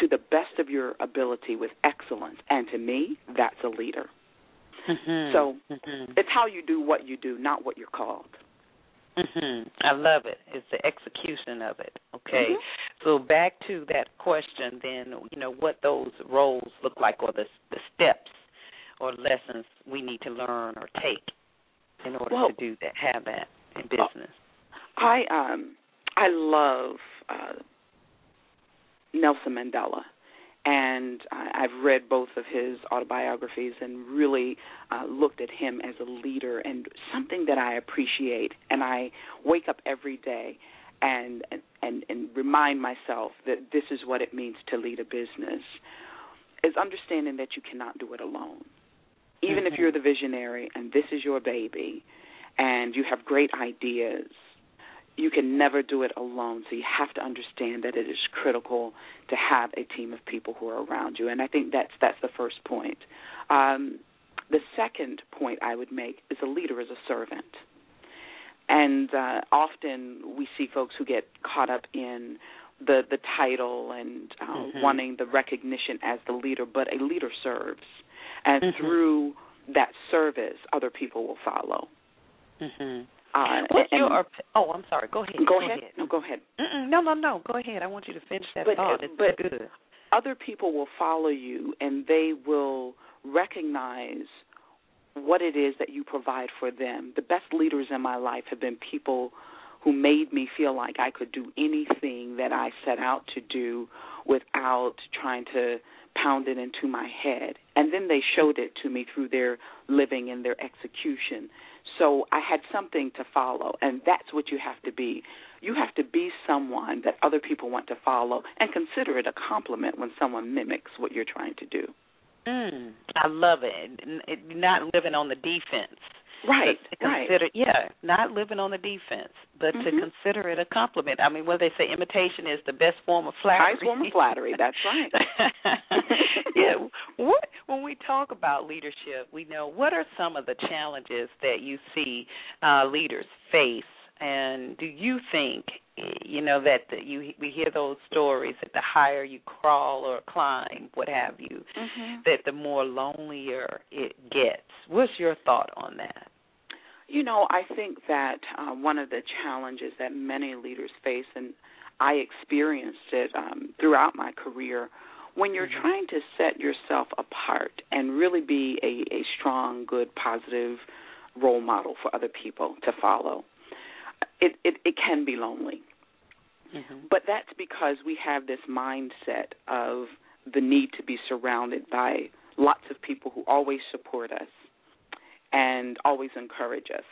to the best of your ability with excellence. And to me, that's a leader. Mm-hmm. So mm-hmm. it's how you do what you do, not what you're called. Mm-hmm. I love it. It's the execution of it. Okay. Mm-hmm. So back to that question, then you know what those roles look like, or the the steps or lessons we need to learn or take in order well, to do that, have that in business. I um I love uh, Nelson Mandela, and I, I've read both of his autobiographies and really uh, looked at him as a leader and something that I appreciate. And I wake up every day and and and remind myself that this is what it means to lead a business is understanding that you cannot do it alone. Even mm-hmm. if you're the visionary and this is your baby and you have great ideas you can never do it alone. So you have to understand that it is critical to have a team of people who are around you. And I think that's that's the first point. Um, the second point I would make is a leader is a servant. And uh, often we see folks who get caught up in the the title and uh, mm-hmm. wanting the recognition as the leader, but a leader serves, and mm-hmm. through that service, other people will follow. Mm-hmm. Uh, What's and, your? Oh, I'm sorry. Go ahead. Go, go ahead. ahead. No, go ahead. Mm-mm, no, no, no. Go ahead. I want you to finish that but, thought. It's but good. Other people will follow you, and they will recognize what it is that you provide for them. The best leaders in my life have been people who made me feel like I could do anything that I set out to do without trying to pound it into my head. And then they showed it to me through their living and their execution. So I had something to follow, and that's what you have to be. You have to be someone that other people want to follow and consider it a compliment when someone mimics what you're trying to do. Mm, I love it. Not living on the defense. Right. consider, right. Yeah, not living on the defense, but mm-hmm. to consider it a compliment. I mean, what they say, imitation is the best form of flattery. Best form of flattery. That's right. yeah. What when we talk about leadership, we know what are some of the challenges that you see uh, leaders face, and do you think you know that the, you we hear those stories that the higher you crawl or climb, what have you, mm-hmm. that the more lonelier it gets. What's your thought on that? You know, I think that uh, one of the challenges that many leaders face, and I experienced it um, throughout my career, when you're mm-hmm. trying to set yourself apart and really be a, a strong, good, positive role model for other people to follow, it, it, it can be lonely. Mm-hmm. But that's because we have this mindset of the need to be surrounded by lots of people who always support us and always encourage us.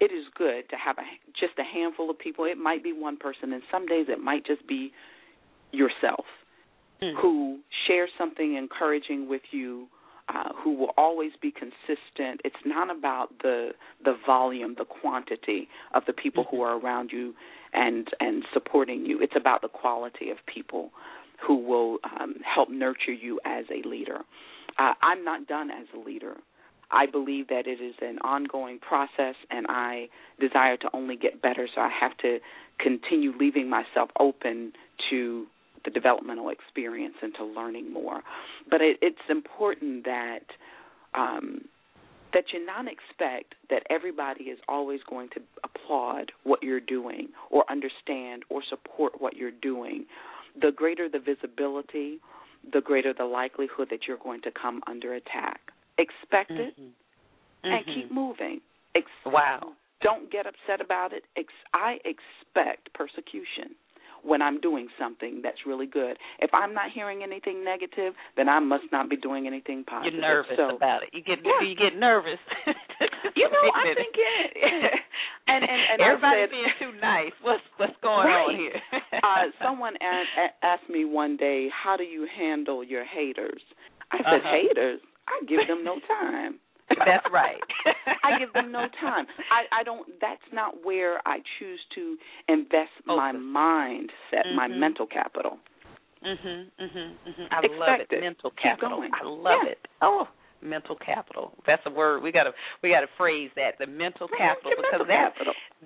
It is good to have a, just a handful of people. It might be one person, and some days it might just be yourself mm-hmm. who share something encouraging with you, uh, who will always be consistent. It's not about the the volume, the quantity of the people who are around you and and supporting you. It's about the quality of people who will um, help nurture you as a leader. Uh, I'm not done as a leader. I believe that it is an ongoing process, and I desire to only get better. So I have to continue leaving myself open to the developmental experience into learning more. But it, it's important that um, that you not expect that everybody is always going to applaud what you're doing or understand or support what you're doing. The greater the visibility, the greater the likelihood that you're going to come under attack. Expect mm-hmm. it and mm-hmm. keep moving. Ex- wow. Don't get upset about it. Ex- I expect persecution when I'm doing something that's really good. If I'm not hearing anything negative, then I must not be doing anything positive. You're nervous so, about it. You get yeah. you get nervous. you know, I think it. and and, and everybody said, being too nice. What's what's going right. on here? uh, someone asked, asked me one day, "How do you handle your haters?" I said, uh-huh. "Haters, I give them no time." That's right. I give them no time. I I don't. That's not where I choose to invest Focus. my mindset, mm-hmm. my mental capital. Mhm. Mhm. Mhm. I Expect love it. it. Mental Keep capital. going. I love yeah. it. Oh, mental capital. That's a word. We gotta we gotta phrase that the mental capital because that's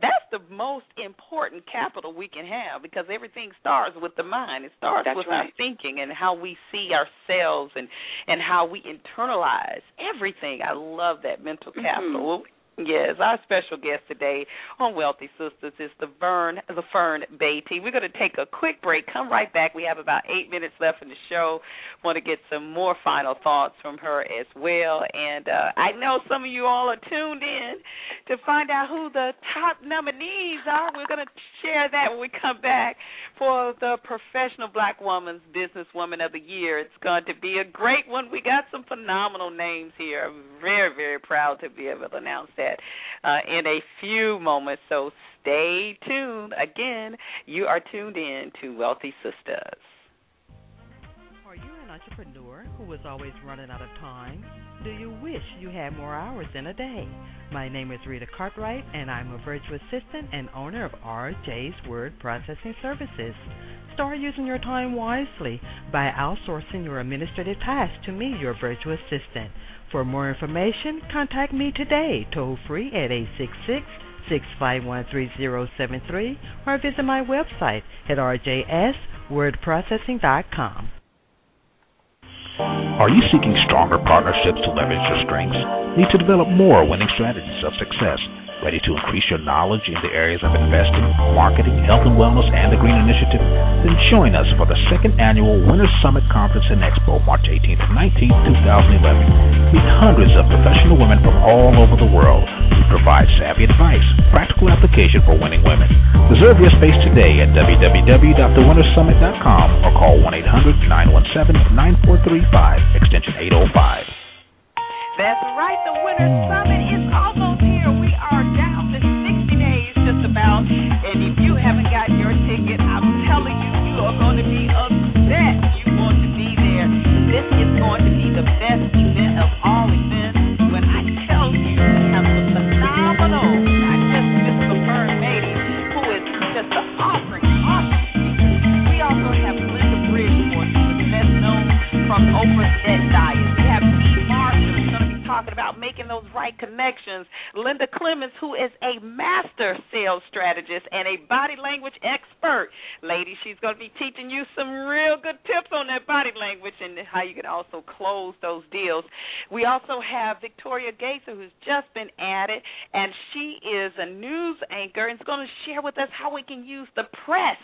that's the most important capital we can have because everything starts with the mind. It starts that's with right. our thinking and how we see ourselves and and how we internalize everything. I love that mental capital. Mm-hmm. Well, Yes, our special guest today on Wealthy Sistas is the Vern the Fern Batie. We're going to take a quick break. Come right back. We have about eight minutes left in the show. Want to get some more final thoughts from her as well. And uh, I know some of you all are tuned in to find out who the top nominees are. We're going to share that when we come back for the Professional Black Woman's Businesswoman of the Year. It's going to be a great one. We got some phenomenal names here. I'm very, very proud to be able to announce that uh, in a few moments. So stay tuned. Again, you are tuned in to Wealthy Sistas. Are you an entrepreneur who is always running out of time? Do you wish you had more hours in a day? My name is Rita Cartwright, and I'm a virtual assistant and owner of RJ's Word Processing Services. Start using your time wisely by outsourcing your administrative tasks to me, your virtual assistant. For more information, contact me today, toll free at 866 651 3073 or visit my website at rjswordprocessing.com. Are you seeking stronger partnerships to leverage your strengths? Need to develop more winning strategies of success? Ready to increase your knowledge in the areas of investing, marketing, health and wellness, and the Green Initiative? Then join us for the second annual Winners Summit Conference and Expo, March 18th and 19th, 2011. Meet hundreds of professional women from all over the world. We provide savvy advice, practical application for winning women. Reserve your space today at www.thewinnersummit.com or call 1 800 917 9435, extension 805. That's right, the Winners Summit is almost here. Are down to 60 days just about. And if you haven't gotten your ticket, I'm telling you, you are going to be upset. You want to be there. This is going to be the best event of all events. When I tell you, we have a phenomenal, not just Miss LaFern Batie, who is just an awesome, awesome. We also have Linda is best known from Oprah's Dead Diet. We have talking about making those right connections. Linda Clemens, who is a master sales strategist and a body language expert. Lady, she's going to be teaching you some real good tips on that body language and how you can also close those deals. We also have Victoria Gaither, who's just been added, and she is a news anchor and is going to share with us how we can use the press.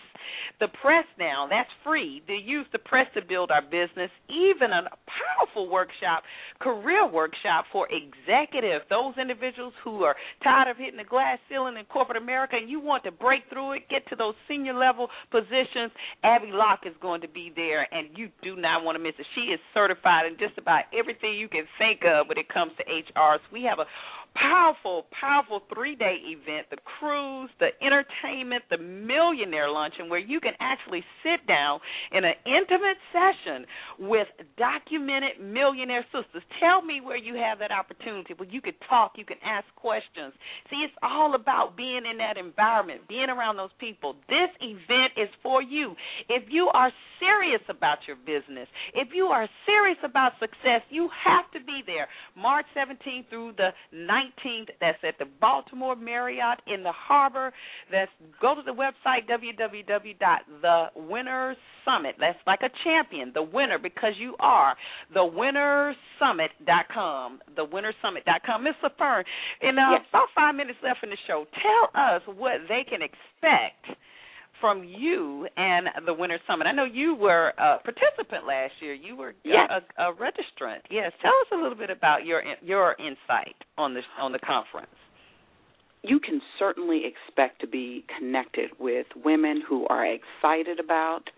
The press now, that's free. To use the press to build our business, even a powerful workshop, career workshop for executives, those individuals who are tired of hitting the glass ceiling in corporate America and you want to break through it, get to those senior level positions. Abby Locke is going to be there, and you do not want to miss it. She is certified in just about everything you can think of when it comes to HR. So we have a powerful, powerful three day event the cruise, the entertainment, the millionaire luncheon, where you can actually sit down in an intimate session with documented millionaire sisters. Tell me where you have that opportunity where you can talk, you can ask questions. See, it's all about being in that environment, being around those people. This event is for you. If you are serious about your business, if you are serious about success, you have to be there. March 17th through the 19th. That's at the Baltimore Marriott in the Harbor. That's go to the website www.thewinnersummit. That's like a champion, the winner, because you are thewinnersummit.com. Thewinnersummit.com. Miss Fern, in uh, yes. about five minutes left in the show, tell us what they can expect from you and the Winner Summit. I know you were a participant last year. You were yes. a, a, registrant. Yes, tell us a little bit about your your insight on the on the conference. You can certainly expect to be connected with women who are excited about,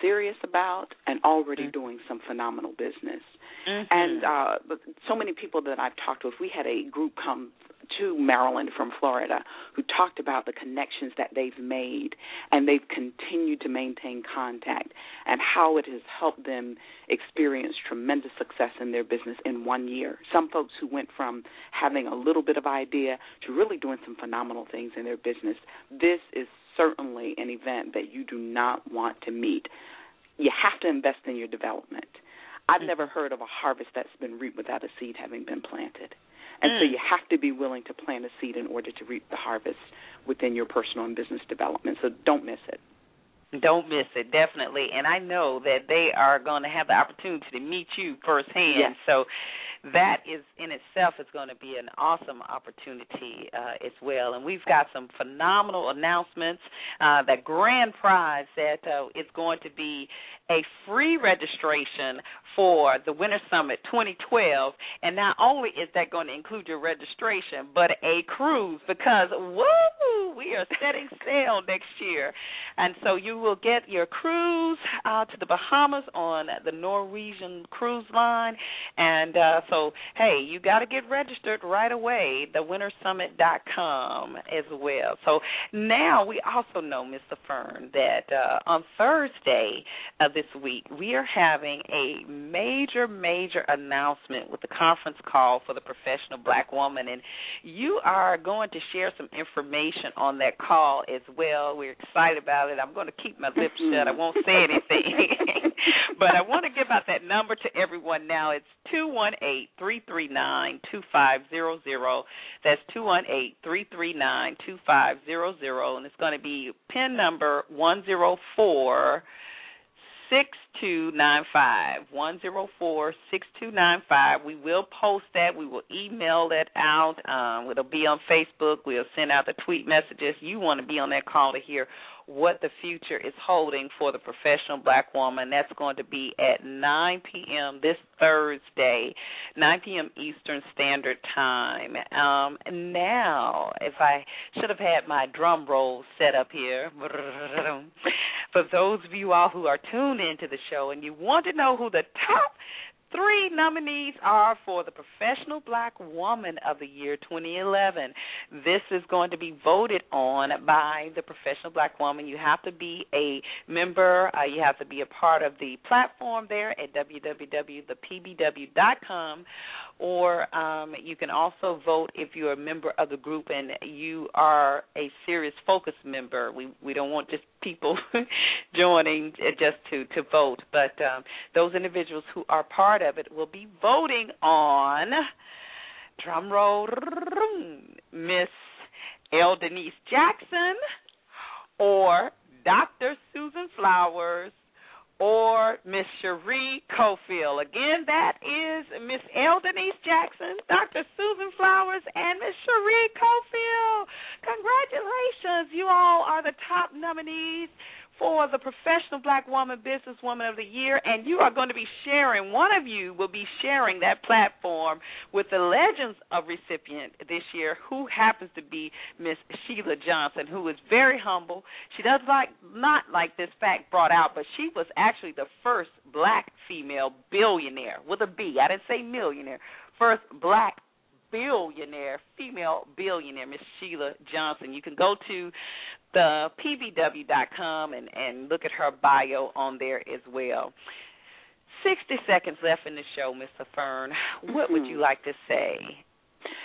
serious about, and already mm-hmm. doing some phenomenal business. Mm-hmm. And uh, so many people that I've talked with, we had a group come to Maryland from Florida who talked about the connections that they've made and they've continued to maintain contact and how it has helped them experience tremendous success in their business in one year. Some folks who went from having a little bit of idea to really doing some phenomenal things in their business. This is certainly an event that you do not want to meet. You have to invest in your development. I've mm. never heard of a harvest that's been reaped without a seed having been planted. And mm. so you have to be willing to plant a seed in order to reap the harvest within your personal and business development. So don't miss it. Don't miss it, definitely. And I know that they are going to have the opportunity to meet you firsthand. Yes. So that is in itself is going to be an awesome opportunity uh, as well. And we've got some phenomenal announcements. Uh, that grand prize that uh, is going to be a free registration for the Winner Summit 2012. And not only is that going to include your registration, but a cruise because woo, we are setting sail next year, and so you will get your cruise uh, to the Bahamas on the Norwegian Cruise Line, and uh, so, hey, you got to get registered right away, TheWinnerSummit.com as well. So now we also know, Mr. Fern, that uh, on Thursday of this week, we are having a major, major announcement with the conference call for the professional black woman. And you are going to share some information on that call as well. We're excited about it. I'm going to keep my lips mm-hmm. shut. I won't say anything. but I want to give out that number to everyone now. It's two one eight three three nine two five zero zero. That's two one eight three three nine two five zero zero, and it's going to be pin number one zero four six two nine five one zero four six two nine five. We will post that. We will email that out. Um, it'll be on Facebook. We'll send out the tweet messages. You want to be on that call to hear what the future is holding for the professional black woman. That's going to be at 9 p.m. this Thursday, 9 p.m. Eastern Standard Time. Um, now, if I should have had my drum roll set up here, for those of you all who are tuned into the show and you want to know who the top Three nominees are for the Professional Black Woman of the Year 2011. This is going to be voted on by the Professional Black Woman. You have to be a member, uh, you have to be a part of the platform there at www.thepbw.com or um, you can also vote if you're a member of the group and you are a serious focus member. We we don't want just people joining just to to vote, but um, those individuals who are part of it will be voting on drum roll Miss L. Denise Jackson or Dr. Susan Flowers or Miss Cherie Cofield. Again, that is Miss L. Denise Jackson, Dr. Susan Flowers, and Miss Cherie Cofield. Congratulations. You all are the top nominees for the Professional Black Woman Businesswoman of the Year, and you are going to be sharing, one of you will be sharing that platform with the Legends of recipient this year, who happens to be Miss Sheila Johnson, who is very humble. She does like not like this fact brought out, but she was actually the first black female billionaire with a B. I didn't say millionaire. First black billionaire, female billionaire, Miss Sheila Johnson. You can go to the pbw.com and and look at her bio on there as well. 60 seconds left in the show, Mr. Fern. What would you mm-hmm. like to say?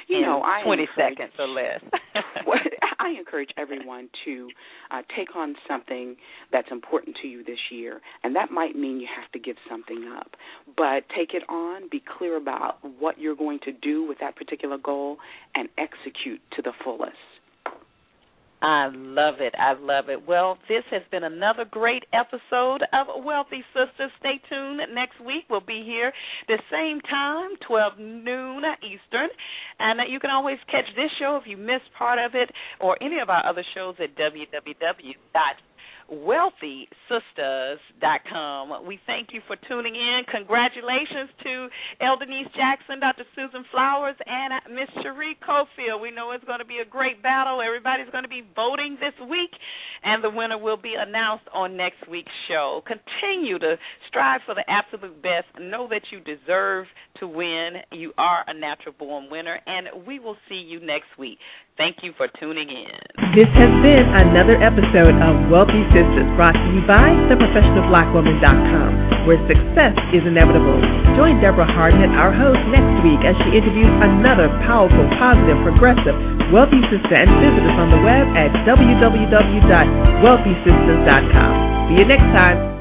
You know, I 20 seconds or less. I encourage everyone to uh, take on something that's important to you this year, and that might mean you have to give something up. But take it on, be clear about what you're going to do with that particular goal, and execute to the fullest. I love it. I love it. Well, this has been another great episode of Wealthy Sistas. Stay tuned. Next week we'll be here the same time, 12 noon Eastern. And you can always catch this show if you missed part of it or any of our other shows at www wealthysistas.com. We thank you for tuning in. Congratulations to L. Denise Jackson, Dr. Susan Flowers, and uh, Miss Cherie Cofield. We know it's going to be a great battle. Everybody's going to be voting this week, and the winner will be announced on next week's show. Continue to strive for the absolute best. Know that you deserve to win. You are a natural born winner, and we will see you next week. Thank you for tuning in. This has been another episode of Wealthy Sistas brought to you by TheProfessionalBlackWoman.com, where success is inevitable. Join Deborah Hardnett, our host, next week as she interviews another powerful, positive, progressive, wealthy sister and visit us on the web at www.wealthysistas.com. See you next time.